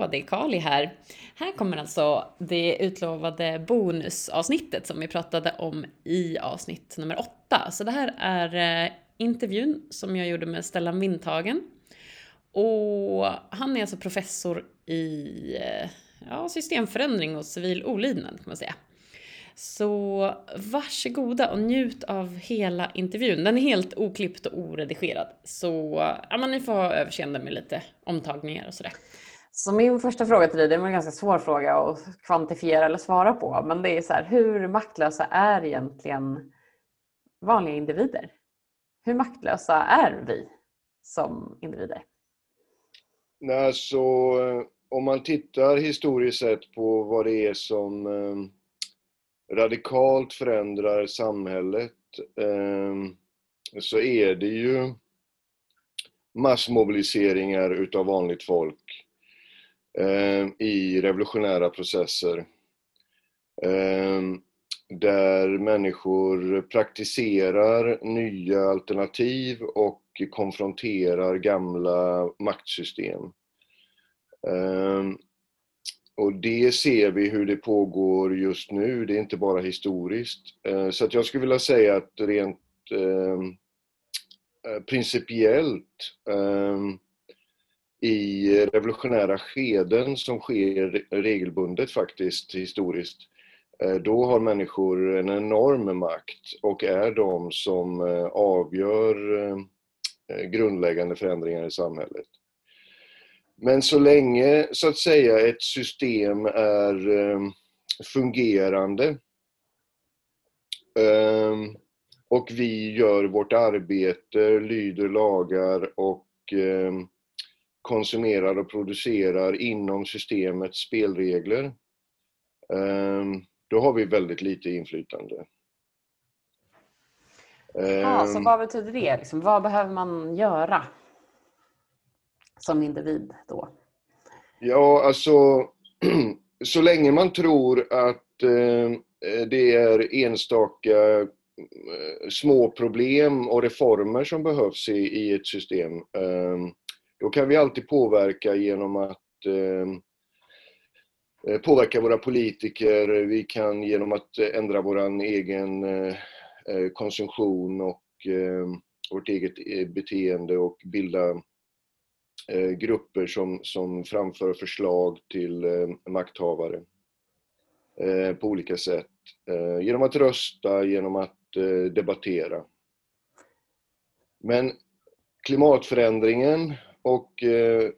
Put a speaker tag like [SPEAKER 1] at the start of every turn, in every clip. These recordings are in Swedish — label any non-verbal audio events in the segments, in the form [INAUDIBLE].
[SPEAKER 1] Hallå, det är Kali här. Här kommer alltså det utlovade bonusavsnittet som vi pratade om i avsnitt nummer åtta. Så det här är eh, intervjun som jag gjorde med Stellan Windhagen. Och han är alltså professor i eh, ja, systemförändring och civil olydnad kan man säga. Så varsågoda och njut av hela intervjun. Den är helt oklippt och oredigerad. Så ja, man, ni får ha överseende med lite omtagningar och sådär.
[SPEAKER 2] Så min första fråga till dig, det är en ganska svår fråga att kvantifiera eller svara på. Men det är så här, hur maktlösa är egentligen vanliga individer? Hur maktlösa är vi som individer?
[SPEAKER 3] Nej, så eh, om man tittar historiskt sett på vad det är som eh, radikalt förändrar samhället eh, så är det ju massmobiliseringar utav vanligt folk eh, Ehm, i revolutionära processer. Eh, där människor praktiserar nya alternativ och konfronterar gamla maktsystem. Eh, och det ser vi hur det pågår just nu, det är inte bara historiskt. Eh, så att jag skulle vilja säga att rent ehm, eh, principiellt ehm, i revolutionära skeden som sker regelbundet faktiskt historiskt, eh, då har människor en enorm makt och är de som eh, avgör eh, grundläggande förändringar i samhället. Men så länge så att säga ett system är fungerande ehm, och vi gör vårt arbete, lyder lagar och ehm, konsumerar och producerar inom systemets spelregler, ehm, då har vi väldigt lite inflytande.
[SPEAKER 2] Ja, så ehm. vad betyder det? Liksom, vad behöver man göra som individ då?
[SPEAKER 3] Ja, alltså [CLEARS THROAT] så länge man tror att eh, det är enstaka eh, små problem och reformer som behövs i, ett system då kan vi alltid påverka genom att eh, eh, påverka våra politiker, vi kan genom att ändra vår egen eh, eh, konsumtion och eh, vårt eget beteende och bilda grupper som, som framför förslag till makthavare på olika sätt. Genom att rösta, genom att debattera. Men klimatförändringen och eh,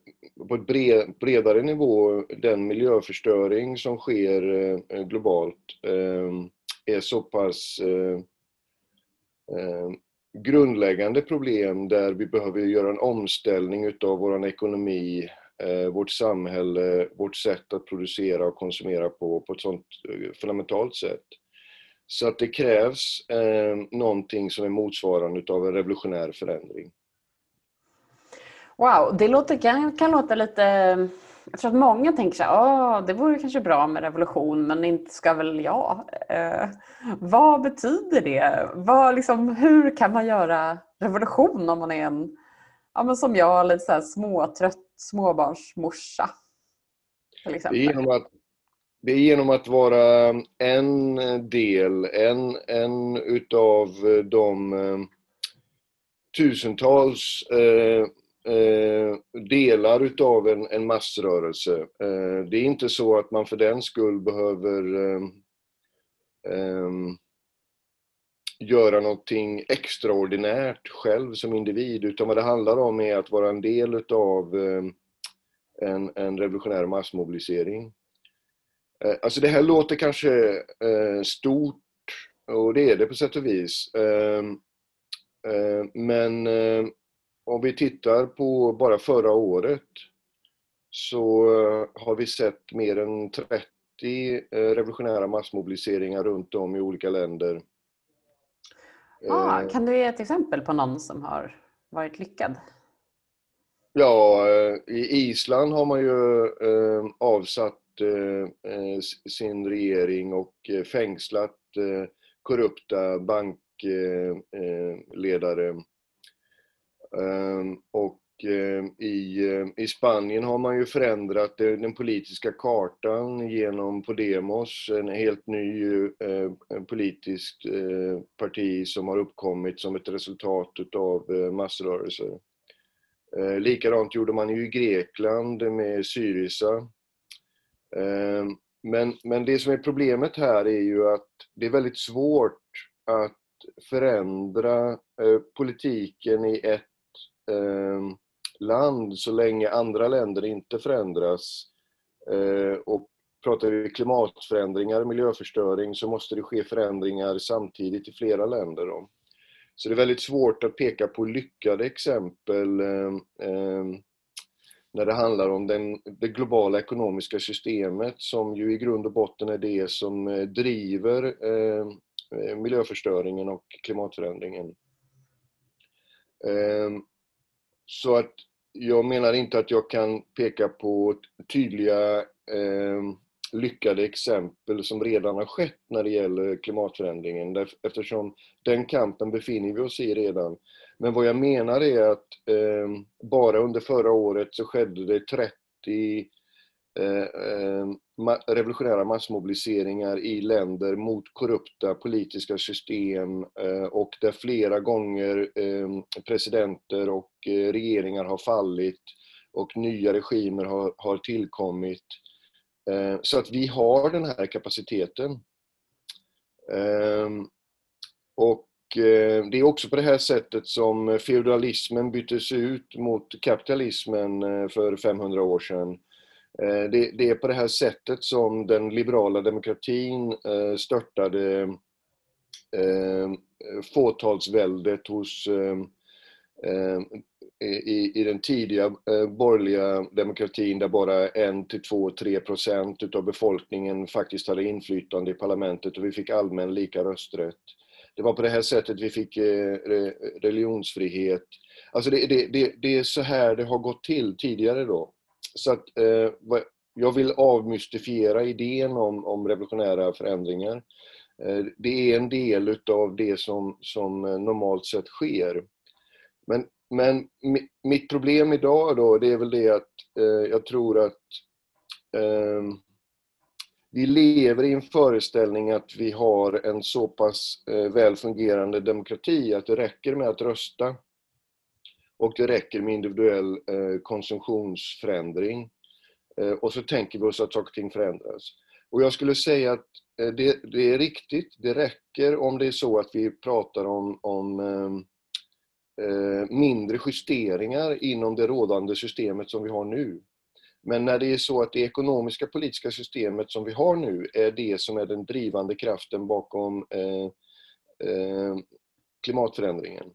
[SPEAKER 3] på ett bred, bredare nivå, den miljöförstöring som sker eh, globalt eh, är så pass eh, ehm, grundläggande problem där vi behöver göra en omställning utav vår ekonomi, eh, vårt samhälle, vårt sätt att producera och konsumera på, på ett sånt eh, fundamentalt sätt. Så att det krävs eh, någonting som är motsvarande utav en revolutionär förändring.
[SPEAKER 2] Wow, det låter, kan, kan låta lite... Jag tror att många tänker så här, det vore kanske bra med revolution men inte ska väl jag. Eh, vad betyder det? Vad, liksom, hur kan man göra revolution om man är en, ja, men som jag, lite så här småtrött småbarnsmorsa?
[SPEAKER 3] Till exempel. Det är genom att, det är genom att vara en del, en, en utav de eh, tusentals eh, Eh, delar utav en, en massrörelse. Eh, det är inte så att man för den skull behöver eh, göra någonting extraordinärt själv som individ, utan vad det handlar om är att vara en del utav ehm, en, en revolutionär massmobilisering. Eh, alltså det här låter kanske eh, stort, och det är det på sätt och vis. Ehm, eh, men om vi tittar på bara förra året så eh, har vi sett mer än 30 eh, revolutionära massmobiliseringar runt om i olika länder.
[SPEAKER 2] Ah, kan du ge ett exempel på någon som har varit lyckad?
[SPEAKER 3] Ja, i Island har man ju avsatt sin regering och fängslat korrupta bankledare Ehm, och ehm, i, ehm, i Spanien har man ju förändrat eh, den politiska kartan genom Podemos, en helt ny eh, eh, politiskt politisk parti som har uppkommit som ett resultat utav massrörelser. Likadant gjorde man ju i Grekland med Syriza. Men, men det som är problemet här är ju att det är väldigt svårt att förändra politiken i ett eh, land så länge andra länder inte förändras. Eh, och pratar vi klimatförändringar, miljöförstöring, så måste det ske förändringar samtidigt i flera länder. Då. Så det är väldigt svårt att peka på lyckade exempel eh, eh, när det handlar om den, det globala ekonomiska systemet som ju i grund och botten är det som eh, driver eh, eh, miljöförstöringen och klimatförändringen. Eh, så att jag menar inte att jag kan peka på tydliga eh, lyckade exempel som redan har skett när det gäller klimatförändringen eftersom den kampen befinner vi oss i redan. Men vad jag menar är att eh, bara under förra året så skedde det 30 Eh, eh, revolutionära massmobiliseringar i länder mot korrupta politiska system eh, och där flera gånger ehm, presidenter och regeringar har fallit och nya regimer har, har tillkommit. Så att vi har den här kapaciteten. Ehm, och det är också på det här sättet som feudalismen byttes ut mot kapitalismen för 500 år sedan. Eh, det, är på det här sättet som den liberala demokratin eh, störtade eh, fåtalsväldet hos i, i den tidiga borgerliga demokratin där bara en till två, tre procent utav befolkningen faktiskt hade inflytande i parlamentet och vi fick allmän lika rösträtt det var på det här sättet vi fick eh, religionsfrihet. Alltså det, det, det, det är så här det har gått till tidigare då. Så att eh, jag vill avmystifiera idén om, om revolutionära förändringar. Eh, det är en del utav det som, som eh, normalt sett sker. Men, men mitt problem idag då, det är väl det att eh, jag tror att ehm, vi lever i en föreställning att vi har en så pass eh, väl fungerande demokrati att det räcker med att rösta. Och det räcker med individuell eh, konsumtionsförändring. Eh, och så tänker vi oss att saker och ting förändras. Och jag skulle säga att eh, det, det är riktigt, det räcker om det är så att vi pratar om, om ehm, mindre justeringar inom det rådande systemet som vi har nu. Men när det är så att det ekonomiska politiska systemet som vi har nu är det som är den drivande kraften bakom eh, eh, klimatförändringen.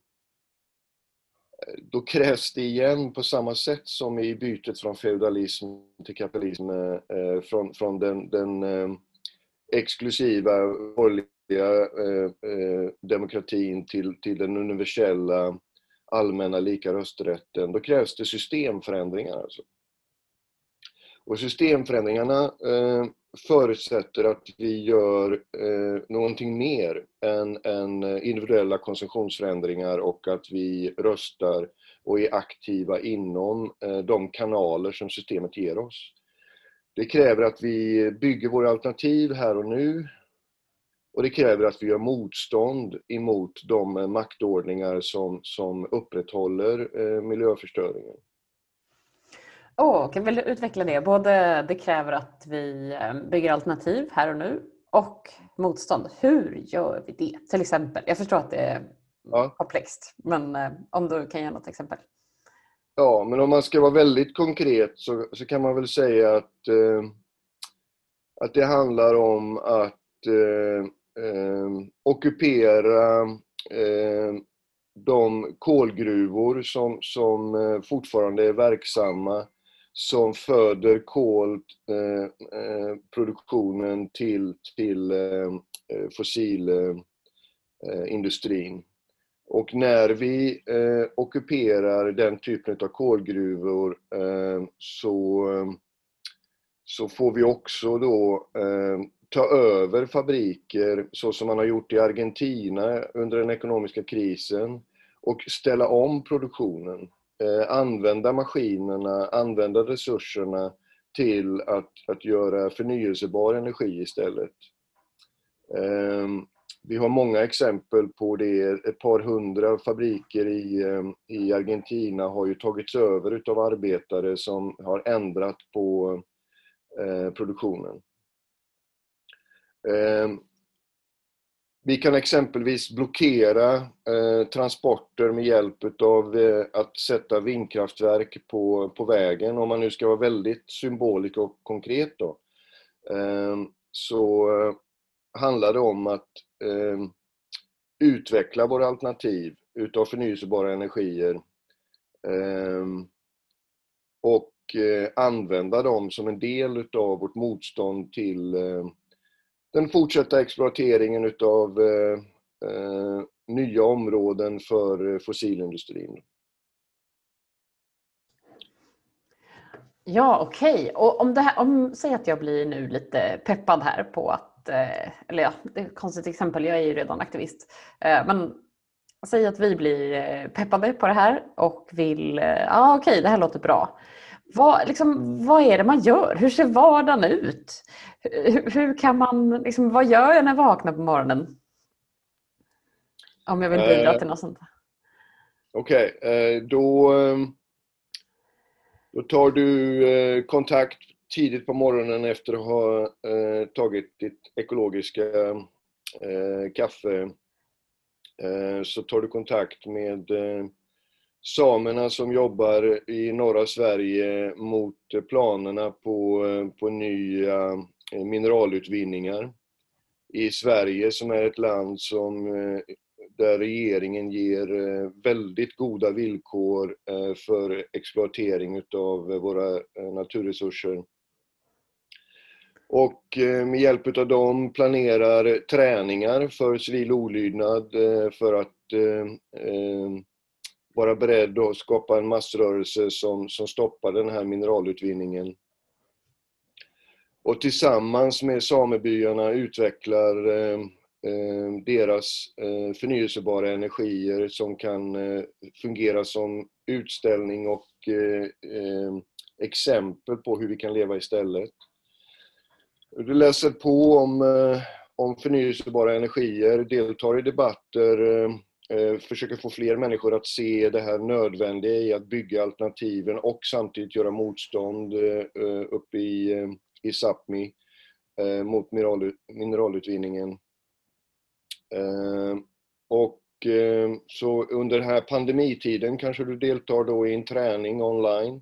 [SPEAKER 3] Då krävs det igen på samma sätt som i bytet från feudalism till kapitalism, eh, eh, från, från den, den eh, exklusiva borgerliga eh, eh, demokratin till, till den universella allmänna lika rösträtten. Då krävs det systemförändringar. Alltså. Och systemförändringarna eh, förutsätter att vi gör eh, någonting mer än, än individuella konsumtionsförändringar och att vi röstar och är aktiva inom eh, de kanaler som systemet ger oss. Det kräver att vi bygger våra alternativ här och nu och det kräver att vi gör motstånd emot de eh, maktordningar som, som upprätthåller eh, miljöförstöringen.
[SPEAKER 2] Oh, kan vi utveckla det? Både det kräver att vi eh, bygger alternativ här och nu och motstånd. Hur gör vi det? Till exempel. Jag förstår att det är ja. komplext, men eh, om du kan ge något exempel.
[SPEAKER 3] Ja, men om man ska vara väldigt konkret så, så kan man väl säga att, eh, att det handlar om att eh, eh, ockupera eh, de kolgruvor som, som fortfarande är verksamma som föder kolproduktionen eh, eh till, till eh, eh, fossilindustrin. Och när vi eh, ockuperar den typen av kolgruvor eh, så, så får vi också då eh, ta över fabriker så som man har gjort i Argentina under den ekonomiska krisen och ställa om produktionen. Eh, använda maskinerna, använda resurserna till att, att göra förnyelsebar energi istället. Ehm, vi har många exempel på det. Ett par hundra fabriker i, eh, i Argentina har ju tagits över utav arbetare som har ändrat på eh, produktionen. Eh, vi kan exempelvis blockera eh, transporter med hjälp av eh, att sätta vindkraftverk på, på vägen, om man nu ska vara väldigt symbolisk och konkret då. Ehm, eh, så handlar det om att eh, utveckla våra alternativ utav förnyelsebara energier eh, och eh, använda dem som en del utav vårt motstånd till eh, den fortsatta exploateringen utav eh, eh, nya områden för eh, fossilindustrin.
[SPEAKER 2] Ja, okej. Okay. Och om, det här, om, säg att jag blir nu lite peppad här på att, eh, eller ja, det är ett konstigt exempel, jag är ju redan aktivist. Eh, men säg att vi blir eh, peppade på det här och vill, ja okej, okay, det här låter bra. Vad, liksom, vad är det man gör? Hur ser vardagen ut? Hur, hur kan man, liksom, vad gör jag när jag vaknar på morgonen? Om jag vill bidra eh, till något sånt.
[SPEAKER 3] Okej, okay, eh, då, ehm, då tar du eh, kontakt tidigt på morgonen efter att ha tagit ditt ekologiska kaffe. Så tar du kontakt med samerna som jobbar i norra Sverige mot planerna på, på nya eh, mineralutvinningar i Sverige som är ett land som, eh, där regeringen ger eh, väldigt goda villkor för exploatering utav våra naturresurser. Och med hjälp av dem planerar träningar för civil olydnad för att vara beredd att skapa en massrörelse som, som stoppar den här mineralutvinningen. Och tillsammans med samebyarna utvecklar eh, eh, deras eh, förnyelsebara energier som kan eh, fungera som utställning och eh, eh, exempel på hur vi kan leva istället. Du läser på om, eh, om förnyelsebara energier, deltar i debatter Eh, Eh, försöker få fler människor att se det här nödvändiga i att bygga alternativen och samtidigt göra motstånd eh, eh, uppe i, i Sápmi mot mineralutvinningen. Och så under den här pandemitiden kanske du deltar då i en träning online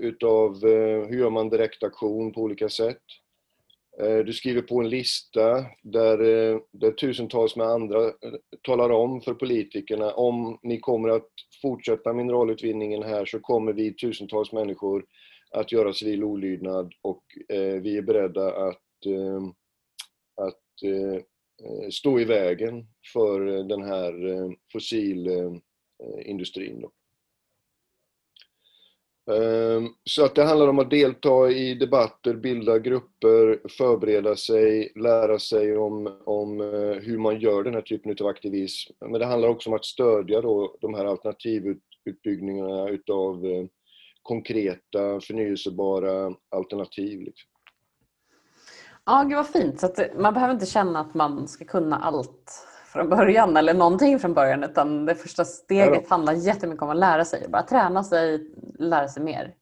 [SPEAKER 3] utav hur gör man direktaktion på olika sätt. Eh, du skriver på en lista där, eh, där tusentals med andra eh, talar om för politikerna om ni kommer att fortsätta mineralutvinningen här så kommer vi tusentals människor att göra civil olydnad och vi är beredda att, att stå i vägen för den här fossilindustrin. Ehm, så att det handlar om att delta i debatter, bilda grupper, förbereda sig, lära sig om, om eh, hur man gör den här typen av aktivism. Men det handlar också om att stödja då de här alternativutbyggningarna utav eh, konkreta förnyelsebara alternativ. Liksom.
[SPEAKER 2] Ja, gud vad fint. Så att man behöver inte känna att man ska kunna allt från början eller någonting från början utan det första steget ja. handlar jättemycket om att lära sig. Bara träna sig, lära sig mer.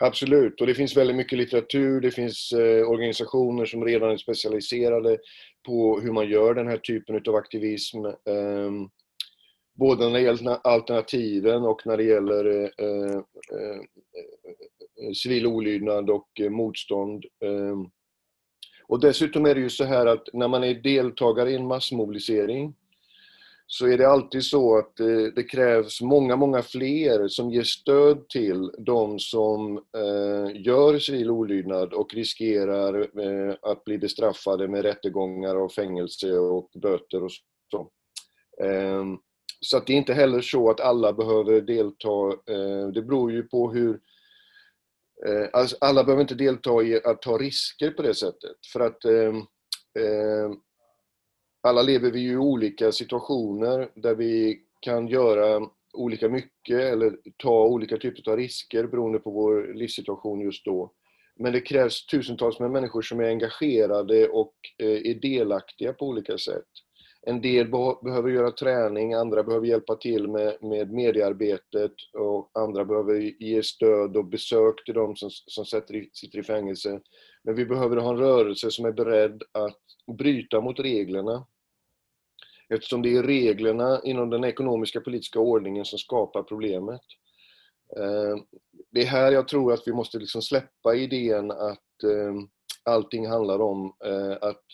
[SPEAKER 3] Absolut, och det finns väldigt mycket litteratur, det finns eh, organisationer som redan är specialiserade på hur man gör den här typen av aktivism. Eh, både när det gäller alternativen och när det gäller eh, eh, eh civil olydnad och eh, motstånd. Och dessutom är det ju så här att när man är deltagare i en massmobilisering så är det alltid så att eh, det, krävs många, många fler som ger stöd till de som eh, gör civil olydnad och riskerar eh, att bli bestraffade med rättegångar och fängelse och böter och så. Ehm, så att det är inte heller så att alla behöver delta. Det beror ju på hur Eh, alltså alla behöver inte delta i att ta risker på det sättet. För att eh, eh, alla lever vi i olika situationer där vi kan göra olika mycket eller ta olika typer av risker beroende på vår livssituation just då. Men det krävs tusentals med människor som är engagerade och eh, är delaktiga på olika sätt. En del behöver göra träning, andra behöver hjälpa till med, med mediearbetet och andra behöver ge stöd och besök till de som, som sätter i, sitter i fängelse. Men vi behöver ha en rörelse som är beredd att bryta mot reglerna. Eftersom det är reglerna inom den ekonomiska politiska ordningen som skapar problemet. Eh, det är här jag tror att vi måste liksom släppa idén att eh, allting handlar om eh, att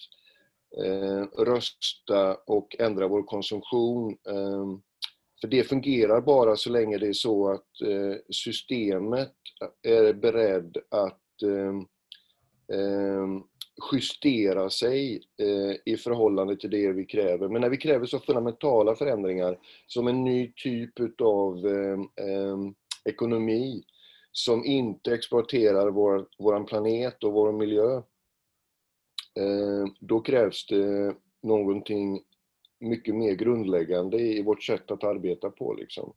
[SPEAKER 3] Eh, rösta och ändra vår konsumtion. Ehm, för det fungerar bara så länge det är så att eh, systemet är beredd att ehm, ehm, justera sig eh, i förhållande till det vi kräver. Men när vi kräver så fundamentala förändringar som en ny typ utav ekonomi som inte exploaterar vår, vår planet och vår miljö, Eh, då krävs det någonting mycket mer grundläggande i vårt sätt att arbeta på. Liksom.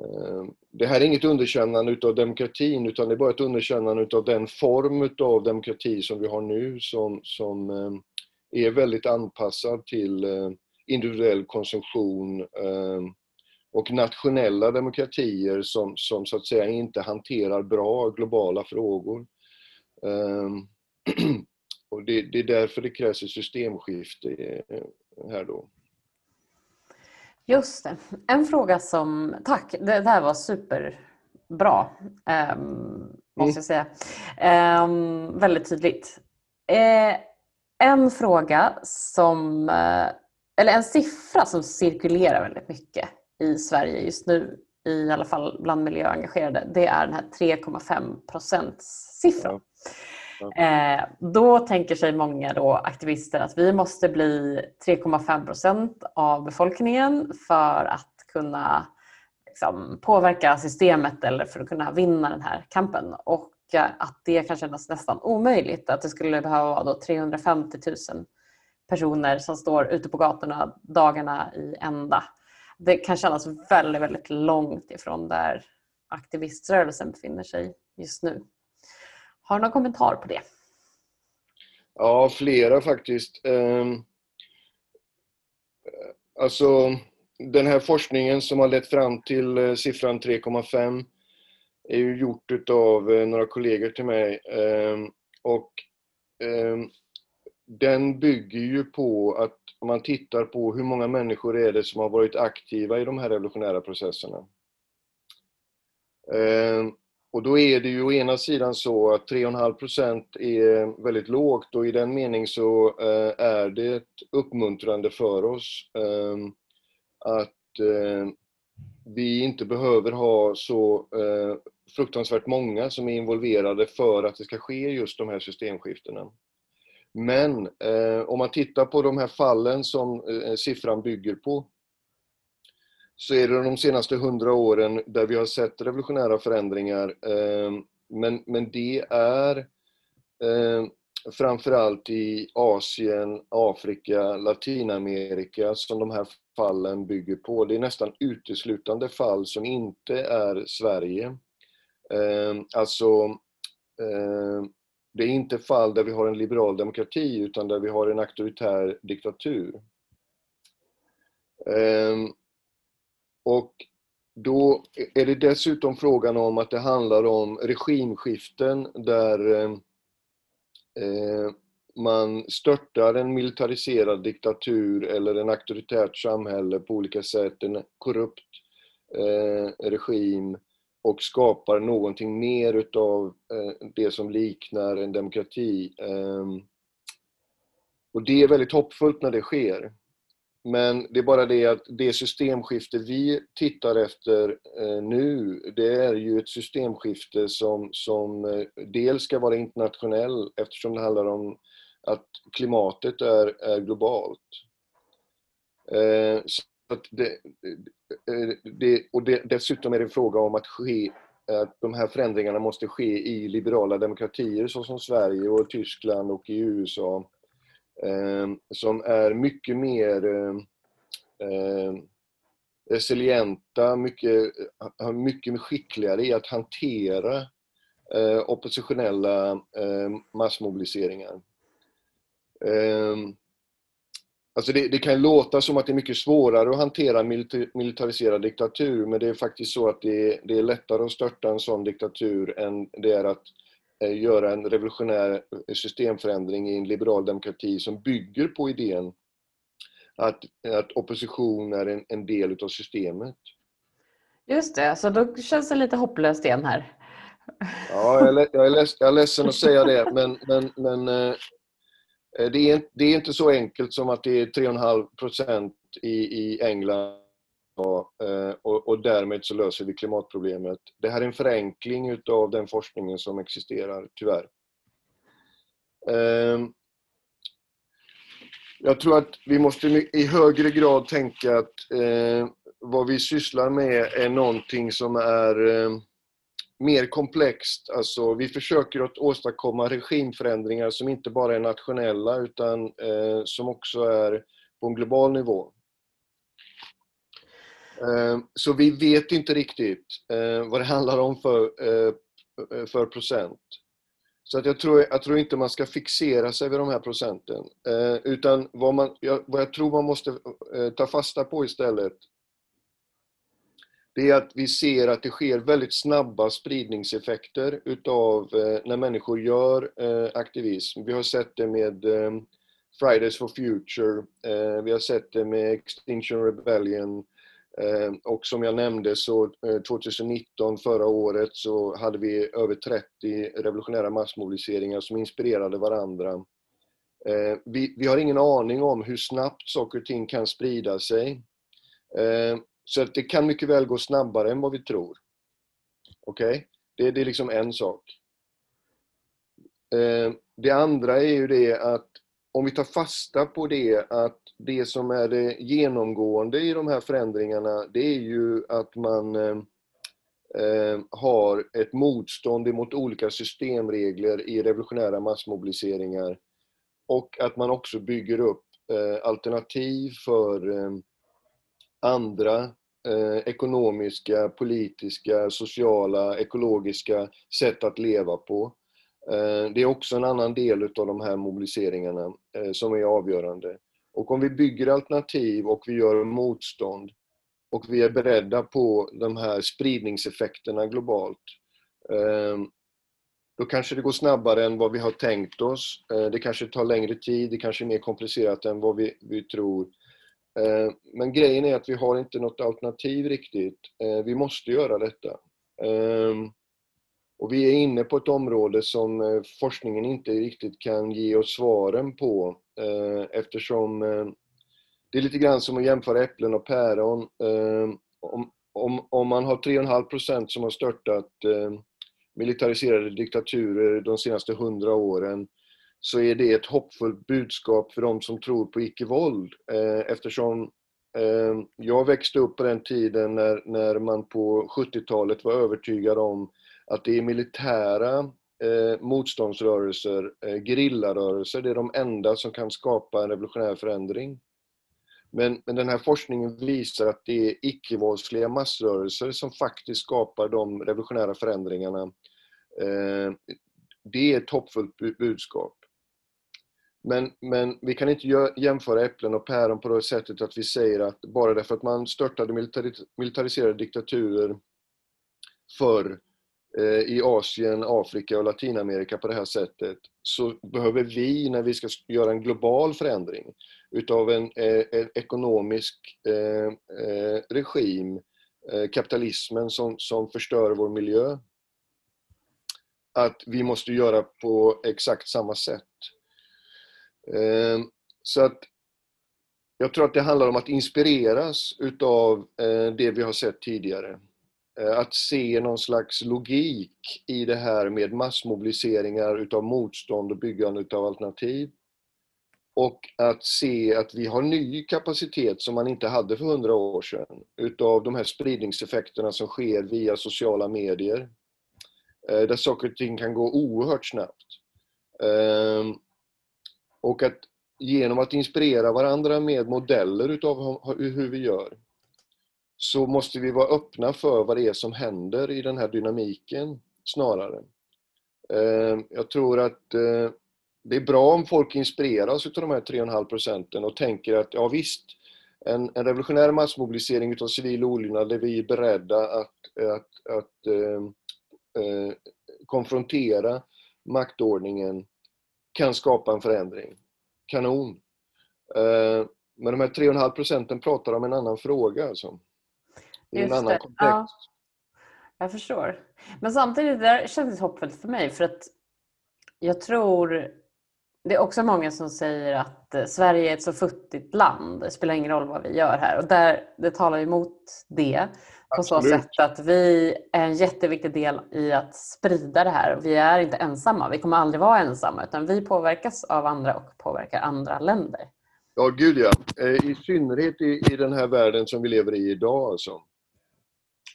[SPEAKER 3] Eh, det här är inget underkännande utav demokratin utan det är bara ett underkännande utav den form utav demokrati som vi har nu som, som eh, är väldigt anpassad till individuell konsumtion, och nationella demokratier som, som så att säga inte hanterar bra globala frågor. [CLEARS THROAT] Och det, det, är därför det krävs ett systemskifte eh, här då.
[SPEAKER 2] Just det. En fråga som, tack, det, det här var superbra, um, måste jag säga. Um, väldigt tydligt. Uh, en fråga som, uh, eller en siffra som cirkulerar väldigt mycket i Sverige just nu, i alla fall bland miljöengagerade, det är den här 3,5 procentssiffran. Ja. Eh, då tänker sig många då aktivister att vi måste bli 3,5 procent av befolkningen för att kunna liksom, påverka systemet eller för att kunna vinna den här kampen. Och eh, att det kan kännas nästan omöjligt. Att det skulle behöva vara då 350 000 personer som står ute på gatorna dagarna i ända det kan kännas väldigt, väldigt långt ifrån där aktiviströrelsen befinner sig just nu. Har du någon kommentar på det?
[SPEAKER 3] Ja, flera faktiskt. Ehm, eh, alltså, den här forskningen som har lett fram till eh, siffran 3,5 är ju gjort av eh, några kollegor till mig. Ehm, och ehm, den bygger ju på att om man tittar på hur många människor är det som har varit aktiva i de här revolutionära processerna. Och då är det ju å ena sidan så att 3,5 procent är väldigt lågt och i den mening så eh, är det uppmuntrande för oss ehm, att eh, vi inte behöver ha så eh, fruktansvärt många som är involverade för att det ska ske just de här systemskiftena. Men om man tittar på de här fallen som siffran bygger på så är det de senaste hundra åren där vi har sett revolutionära förändringar. Ehm, men, men det är ehm, framförallt i Asien, Afrika, Latinamerika som de här fallen bygger på. Det är nästan uteslutande fall som inte är Sverige. Ehm, alltså det är inte fall där vi har en liberal demokrati utan där vi har en auktoritär diktatur och då är det dessutom frågan om att det handlar om regimskiften där eh, eh, man störtar en militariserad diktatur eller en auktoritärt samhälle på olika sätt, en korrupt eh, regim och skapar någonting mer utav eh, det som liknar en demokrati. Ehm, och det är väldigt hoppfullt när det sker. Men det är bara det att det systemskifte vi tittar efter eh, nu, det är ju ett systemskifte som, som eh, dels ska vara internationell eftersom det handlar om att klimatet är, är globalt. Eh, det, det, och det, dessutom är det en fråga om att, ske, att de här förändringarna måste ske i liberala demokratier såsom Sverige och Tyskland och i USA. Eh, som är mycket mer eh, resilienta, mycket, eh, mycket skickligare i att hantera eh, oppositionella eh, massmobiliseringar. Eh, alltså det, det, kan låta som att det är mycket svårare att hantera militariserad diktatur, men det är faktiskt så att det, det är lättare att störta en sån diktatur än det är att eh, göra en revolutionär systemförändring i en liberal demokrati som bygger på idén att, att opposition är en, en del utav systemet.
[SPEAKER 2] Just det, så då känns det lite hopplöst igen här.
[SPEAKER 3] Ja, jag är, jag är, leds, jag är ledsen att säga det, men, men, men eh, det, är, det är inte så enkelt som att det är 3,5 procent i, i England eh, Eh, och, och, därmed så löser vi klimatproblemet. Det här är en förenkling utav den forskningen som existerar, tyvärr. Ehm, jag tror att vi måste i högre grad tänka att eh, vad vi sysslar med är någonting som är ehm, mer komplext. Alltså, vi försöker att åstadkomma regimförändringar som inte bara är nationella utan eh, som också är på en global nivå. Eh, så vi vet inte riktigt eh, vad det [LAUGHS] handlar om för, eh, för procent. Så att jag, tror, jag tror inte man ska fixera sig vid de här procenten. Utan vad, man, jag, vad jag tror man måste ta fasta på istället det är att vi ser att det sker väldigt snabba spridningseffekter utav när människor gör aktivism. Vi har sett det med Fridays for Future, vi har sett det med Extinction Rebellion, Eh, och som jag nämnde så eh, 2019, förra året, så hade vi över 30 revolutionära massmobiliseringar som inspirerade varandra. Eh, vi, vi har ingen aning om hur snabbt saker och ting kan sprida sig. Så att det kan mycket väl gå snabbare än vad vi tror. Okej? Okay? Det, det är liksom en sak. Det andra är ju det att om vi tar fasta på det att det som är det genomgående i de här förändringarna det är ju att man eh, eh, har ett motstånd emot olika systemregler i revolutionära massmobiliseringar och att man också bygger upp eh, alternativ för eh, andra eh, ekonomiska, politiska, sociala, ekologiska sätt att leva på. Eh, Eh, det är också en annan del av de här mobiliseringarna eh, som är avgörande. Och om vi bygger alternativ och vi gör motstånd och vi är beredda på de här spridningseffekterna globalt, ehm, då kanske det går snabbare än vad vi har tänkt oss. Eh, det kanske tar längre tid, det kanske är mer komplicerat än vad vi, vi tror. Men grejen är att vi har inte något alternativ riktigt. Vi måste göra detta. Ehm, och vi är inne på ett område som eh, forskningen inte riktigt kan ge oss svaren på eh, eftersom eh, det är lite grann som att jämföra äpplen och päron. Om, om, om man har 3,5% som har störtat militariserade diktaturer de senaste hundra åren så är det ett hoppfullt budskap för de som tror på icke-våld eftersom jag växte upp på den tiden när, när man på 70-talet var övertygad om att det är militära eh, motståndsrörelser, eh, gerillarörelser, det är de enda som kan skapa en revolutionär förändring. Men, men den här forskningen visar att det är icke-våldsliga massrörelser som faktiskt skapar de revolutionära förändringarna. Eh, det är ett hoppfullt budskap. Men, men vi kan inte jämföra äpplen och päron på det sättet att vi säger att bara därför att man störtade militariserade diktaturer förr Eh, i Asien, Afrika och Latinamerika på det här sättet så behöver vi, när vi ska göra en global förändring utav en, en ekonomisk eh, eh, regim, eh, kapitalismen som, som förstör vår miljö, att vi måste göra på exakt samma sätt. Eh, så att jag tror att det handlar om att inspireras utav det vi har sett tidigare. Eh, att se någon slags logik i det här med massmobiliseringar utav motstånd och byggande utav alternativ. Och att se att vi har ny kapacitet som man inte hade för hundra år sedan utav de här spridningseffekterna som sker via sociala medier. Eh, där saker och ting kan gå oerhört snabbt. Ehm, och att genom att inspirera varandra med modeller utav hur vi gör så måste vi vara öppna för vad det är som händer i den här dynamiken snarare. Eh, jag tror att eh, det är bra om folk inspireras av de här 3,5 procenten och tänker att ja visst, en, en revolutionär massmobilisering utav civil olydnad där vi är beredda att, att, att äh, konfrontera maktordningen kan skapa en förändring. Kanon! Men de här 3,5 procenten pratar om en annan fråga alltså. I en annan kontext. Ja.
[SPEAKER 2] Jag förstår. Men samtidigt, det kändes hoppfullt för mig för att jag tror det är också många som säger att eh, Sverige är ett så futtigt land. Det spelar ingen roll vad vi gör här. Och där, det talar emot det. På Absolut. så sätt att vi är en jätteviktig del i att sprida det här. Vi är inte ensamma. Vi kommer aldrig vara ensamma. Utan vi påverkas av andra och påverkar andra länder.
[SPEAKER 3] Ja, gud ja. Eh, I synnerhet i, i den här världen som vi lever i idag. Alltså.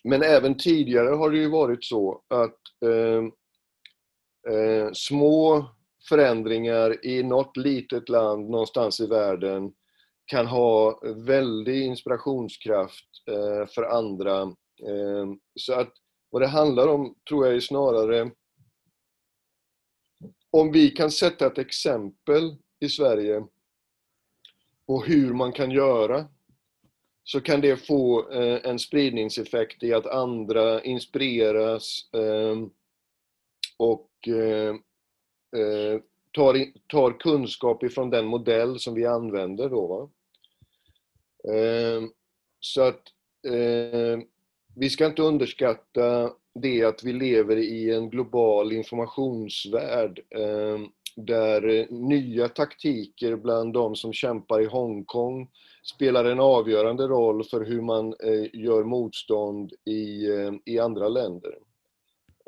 [SPEAKER 3] Men även tidigare har det ju varit så att eh, eh, små förändringar i något litet land någonstans i världen kan ha väldig inspirationskraft eh, för andra. Eh, så att vad det handlar om tror jag är snarare om vi kan sätta ett exempel i Sverige på hur man kan göra så kan det få eh, en spridningseffekt i att andra inspireras ehm, och eh, eh, tar, tar kunskap ifrån den modell som vi använder då. Va? Ehm, så att ehm, vi ska inte underskatta det att vi lever i en global informationsvärld där eh, nya taktiker bland de som kämpar i Hongkong spelar en avgörande roll för hur man eh, gör motstånd i, eh, i andra länder.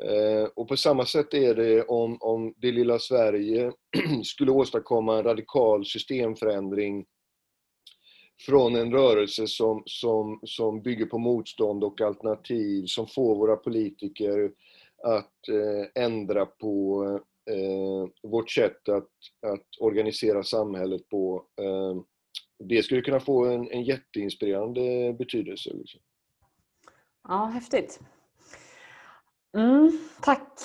[SPEAKER 3] Eh, och på samma sätt är det om, om det lilla Sverige [CLEARS THROAT] skulle åstadkomma en radikal systemförändring från en rörelse som, som, som bygger på motstånd och alternativ, som får våra politiker att eh, ändra på eh, vårt sätt att, att organisera samhället på. Eh, det skulle kunna få en, en jätteinspirerande betydelse. Liksom.
[SPEAKER 2] Ja, häftigt. Mm, tack.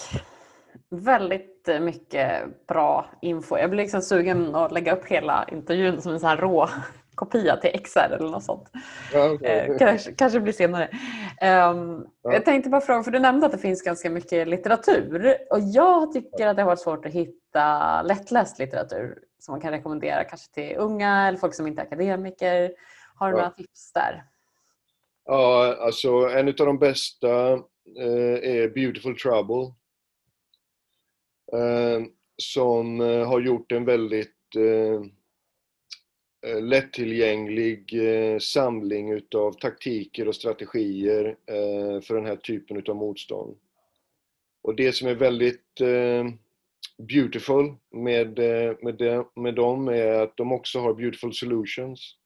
[SPEAKER 2] Väldigt mycket bra info. Jag blir liksom sugen att lägga upp hela intervjun som en sån här rå [LAUGHS] kopia till Excel eller något sånt. Ja, okay. eh, kanske, kanske blir senare. Um, ja. Jag tänkte bara fråga, för du nämnde att det finns ganska mycket litteratur och jag tycker att det har varit svårt att hitta lättläst litteratur som man kan rekommendera kanske till unga eller folk som inte är akademiker. Har du ja. några tips där?
[SPEAKER 3] Ja, alltså en av de bästa eh, är Beautiful Trouble. Eh, som eh, har gjort en väldigt eh, eh, lättillgänglig eh, samling utav taktiker och strategier för den här typen utav motstånd. Och det som är väldigt beautiful med, eh, med, de, med dem är att de också har beautiful solutions.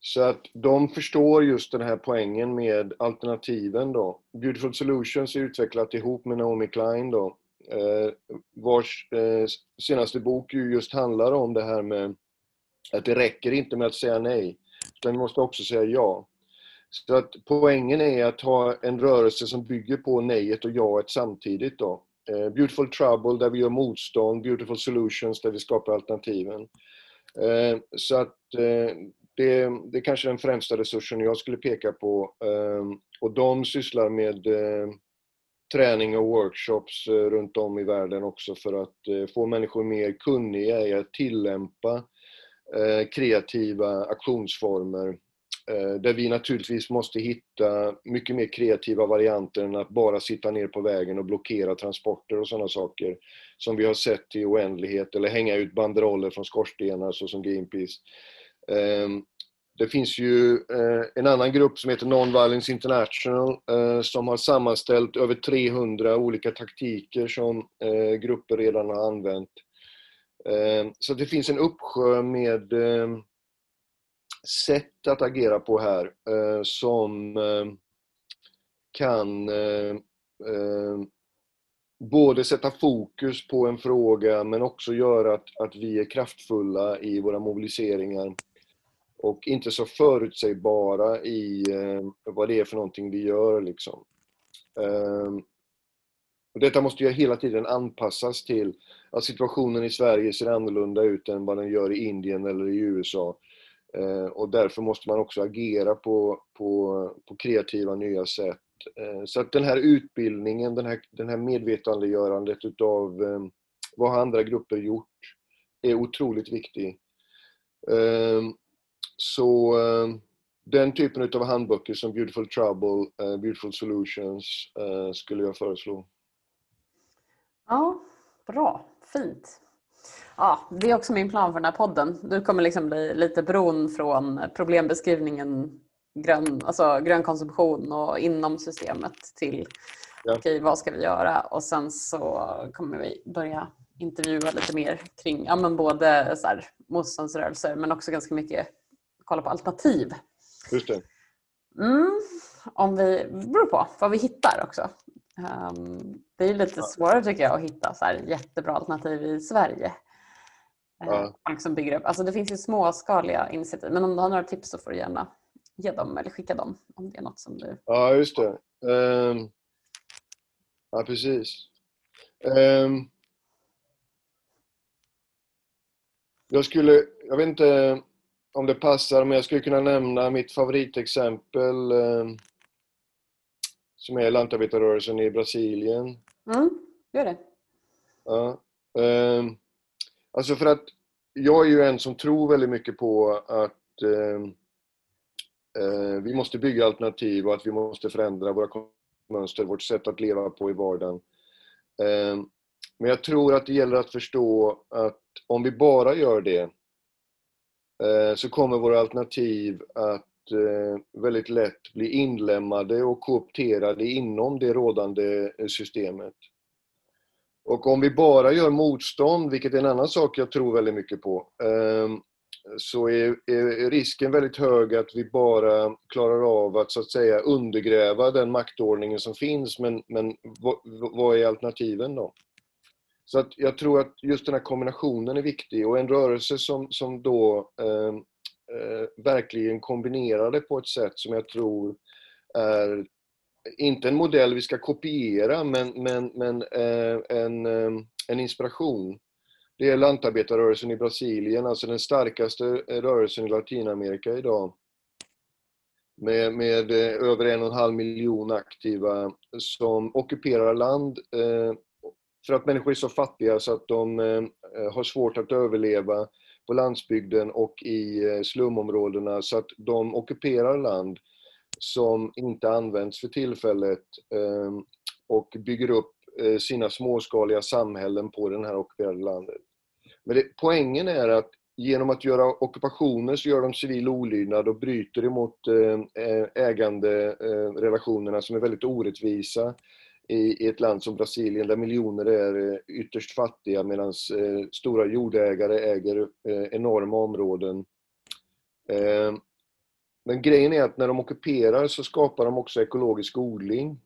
[SPEAKER 3] Så att de förstår just den här poängen med alternativen då. Beautiful Solutions är utvecklat ihop med Naomi Klein då, eh, vars eh, senaste bok ju just handlar om det här med att det räcker inte med att säga nej, utan vi måste också säga ja. Så att poängen är att ha en rörelse som bygger på nejet och jaet samtidigt då. Eh, Beautiful Trouble där vi gör motstånd, Beautiful Solutions där vi skapar alternativen. Eh, så att eh, det, det är kanske den främsta resursen jag skulle peka på. Ehm, och de sysslar med träning och workshops runt om i världen också för att få människor mer kunniga i att tillämpa kreativa aktionsformer Eh, där vi naturligtvis måste hitta mycket mer kreativa varianter än att bara sitta ner på vägen och blockera transporter och sådana saker som vi har sett i oändlighet eller hänga ut banderoller från skorstenar såsom Greenpeace. Ehm, det finns ju eh, en annan grupp som heter Non-Violence International eh, som har sammanställt över 300 olika taktiker som grupper redan har använt. Ehm, så det finns en uppsjö med ehm, sätt att agera på här eh, som eh, kan eh, eh, både sätta fokus på en fråga men också göra att, att vi är kraftfulla i våra mobiliseringar. och inte så förutsägbara i eh, vad det är för någonting vi gör. Liksom. Eh, och detta måste ju hela tiden anpassas till att situationen i Sverige ser annorlunda ut än vad den gör i Indien eller i USA. Eh, och därför måste man också agera på, på, på kreativa nya sätt. Eh, så att den här utbildningen, den här, den här medvetandegörandet utav eh, vad har andra grupper gjort är otroligt viktig. Eh, så eh, den typen av handböcker som Beautiful Trouble, eh, Beautiful Solutions skulle jag föreslå.
[SPEAKER 2] Ja, bra. Fint. Ja, det är också min plan för den här podden. Du kommer liksom bli lite bron från problembeskrivningen grön, alltså grön konsumtion och inom systemet till ja. okej, vad ska vi göra? Och sen så kommer vi börja intervjua lite mer kring ja, men både så här, motståndsrörelser men också ganska mycket kolla på alternativ.
[SPEAKER 3] Just det.
[SPEAKER 2] Mm, om vi, beror på vad vi hittar också. Um, det är lite svårare tycker jag att hitta så här jättebra alternativ i Sverige. Ja. Folk som bygger upp. Alltså det finns ju småskaliga initiativ men om du har några tips så får du gärna ge dem eller skicka dem om det är något som du...
[SPEAKER 3] Ja, just det. Um, ja, precis. Um, jag skulle, jag vet inte om det passar, men jag skulle kunna nämna mitt favoritexempel um, som är lantarbetarrörelsen i Brasilien.
[SPEAKER 2] Mm, gör det.
[SPEAKER 3] Ja. Alltså för att jag är ju en som tror väldigt mycket på att eh, eh, vi måste bygga alternativ och att vi måste förändra våra mönster, vårt sätt att leva på i vardagen. Eh, men jag tror att det gäller att förstå att om vi bara gör det eh, så kommer våra alternativ att eh, väldigt lätt bli inlämnade och koopterade inom det rådande systemet. Och om vi bara gör motstånd, vilket är en annan sak jag tror väldigt mycket på, ehm, så är, är, risken väldigt hög att vi bara klarar av att så att säga undergräva den maktordningen som finns, men, men vad, vad är alternativen då? Så att jag tror att just den här kombinationen är viktig och en rörelse som, som då ehm, eh, verkligen kombinerar det på ett sätt som jag tror är inte en modell vi ska kopiera, men, men, men eh, en, eh, en inspiration. Det är lantarbetarrörelsen i Brasilien, alltså den starkaste eh, rörelsen i Latinamerika idag. Med, med eh, över en och en halv miljon aktiva som ockuperar land eh, för att människor är så fattiga så att de eh, har svårt att överleva på landsbygden och i eh, slumområdena så att de ockuperar land som inte används för tillfället ehm, och bygger upp eh, sina småskaliga samhällen på det här ockuperade landet. Men det, poängen är att genom att göra ockupationer så gör de civil olydnad och bryter emot eh, eh, äganderelationerna som är väldigt orättvisa i ett land som Brasilien där miljoner är ytterst fattiga medan stora jordägare äger enorma områden. Ehm, men grejen är att när de ockuperar så skapar de också ekologisk odling.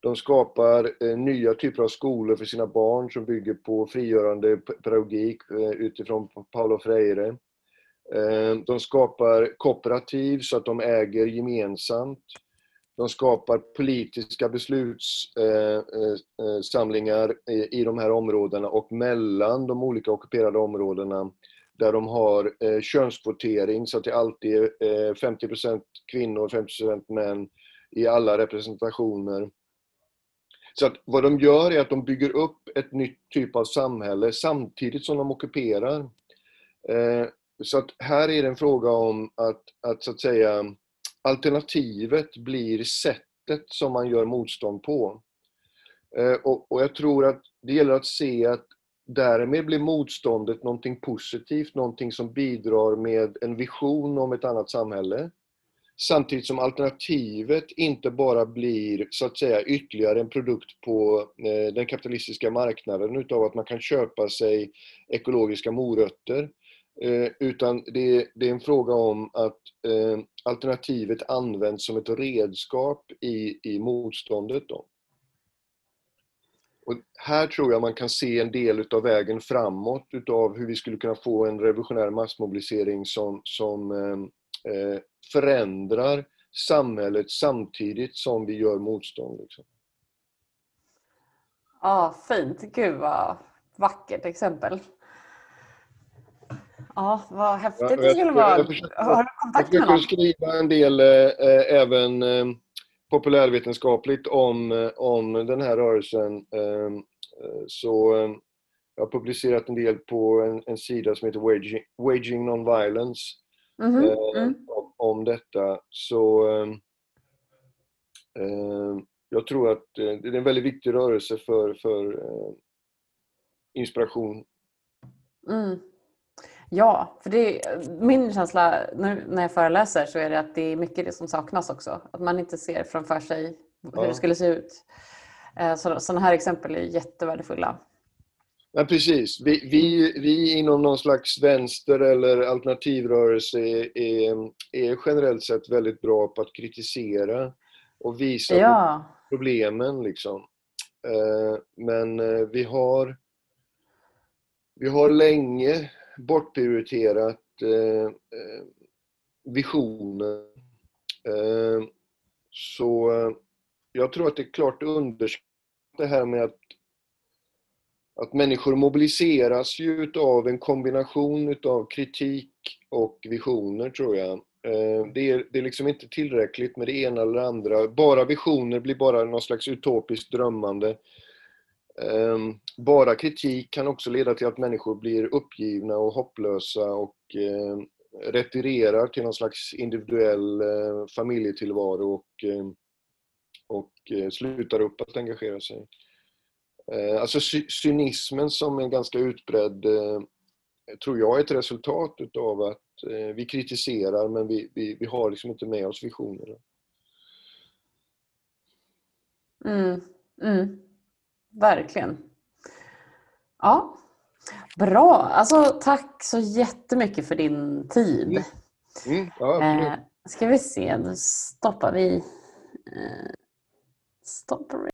[SPEAKER 3] De skapar eh, nya typer av skolor för sina barn som bygger på frigörande pedagogik eh, utifrån Paulo Freire. Eh, de skapar kooperativ så att de äger gemensamt. De skapar politiska beslutssamlingar eh, eh, eh, eh, i de här områdena och mellan de olika ockuperade områdena där de har eh, könskvotering så att det alltid är eh, 50% kvinnor, 50% män i alla representationer. Så att vad de gör är att de bygger upp ett nytt typ av samhälle samtidigt som de ockuperar. Eh, så att här är det en fråga om att, att så att säga alternativet blir sättet som man gör motstånd på. Eh, och, och jag tror att det gäller att se att Därmed blir motståndet någonting positivt, någonting som bidrar med en vision om ett annat samhälle. Samtidigt som alternativet inte bara blir så att säga ytterligare en produkt på eh, den kapitalistiska marknaden utav att man kan köpa sig ekologiska morötter. Eh, utan det är en fråga om att eh, alternativet används som ett redskap i, i motståndet. Då. Och här tror jag man kan se en del utav vägen framåt utav hur vi skulle kunna få en revolutionär massmobilisering som, som, eh, eh, förändrar samhället samtidigt som vi gör motstånd. Liksom.
[SPEAKER 2] Ja, fint. Gud vad vackert exempel. Ja, vad häftigt det skulle
[SPEAKER 3] jag-
[SPEAKER 2] vara.
[SPEAKER 3] jag försöker-
[SPEAKER 2] Har du
[SPEAKER 3] Jag
[SPEAKER 2] kontakt med
[SPEAKER 3] försöker
[SPEAKER 2] någon?
[SPEAKER 3] skriva en del eh, även eh, populärvetenskapligt om, eh, om den här rörelsen. Eh, eh, så eh, jag har publicerat en del på en, en sida som heter Waging, Waging Nonviolence
[SPEAKER 2] Mhm,
[SPEAKER 3] eh,
[SPEAKER 2] mm.
[SPEAKER 3] om, om detta. Så eh, eh, jag tror att det är en väldigt viktig rörelse för, för inspiration.
[SPEAKER 2] Mm. Ja, för det är, min känsla nu när jag föreläser så är det att det är mycket det som saknas också. Att man inte ser framför sig hur
[SPEAKER 3] Ja.
[SPEAKER 2] det skulle se ut. Eh, Så, sådana här exempel är jättevärdefulla.
[SPEAKER 3] Ja, precis. Vi, vi, vi inom någon slags vänster eller alternativrörelse är, är, är generellt sett väldigt bra på att kritisera och visa
[SPEAKER 2] Ja,
[SPEAKER 3] problemen. Liksom. Eh, Men eh, vi har, vi har länge bortprioriterat eh, eh visioner. Eh, Så eh, jag tror att det är klart underskattat det här med att att människor mobiliseras ju utav en kombination utav kritik och visioner tror jag. Eh, det är, det är liksom inte tillräckligt med det ena eller det andra. Bara visioner blir bara någon slags utopiskt drömmande. Ehm, bara kritik kan också leda till att människor blir uppgivna och hopplösa och ehm, retirerar till någon slags individuell eh, familjetillvaro och, ehm, och eh, slutar upp att engagera sig. Eh, alltså cynismen som är ganska utbredd tror jag är ett resultat utav att vi kritiserar men vi, vi, vi har liksom inte med oss visionerna.
[SPEAKER 2] mm, mm verkligen. Ja, bra. Alltså, tack så jättemycket för din tid.
[SPEAKER 3] Mm, ja, absolut.
[SPEAKER 2] Eh, ska vi se, då stoppar vi. Eh, stoppar vi.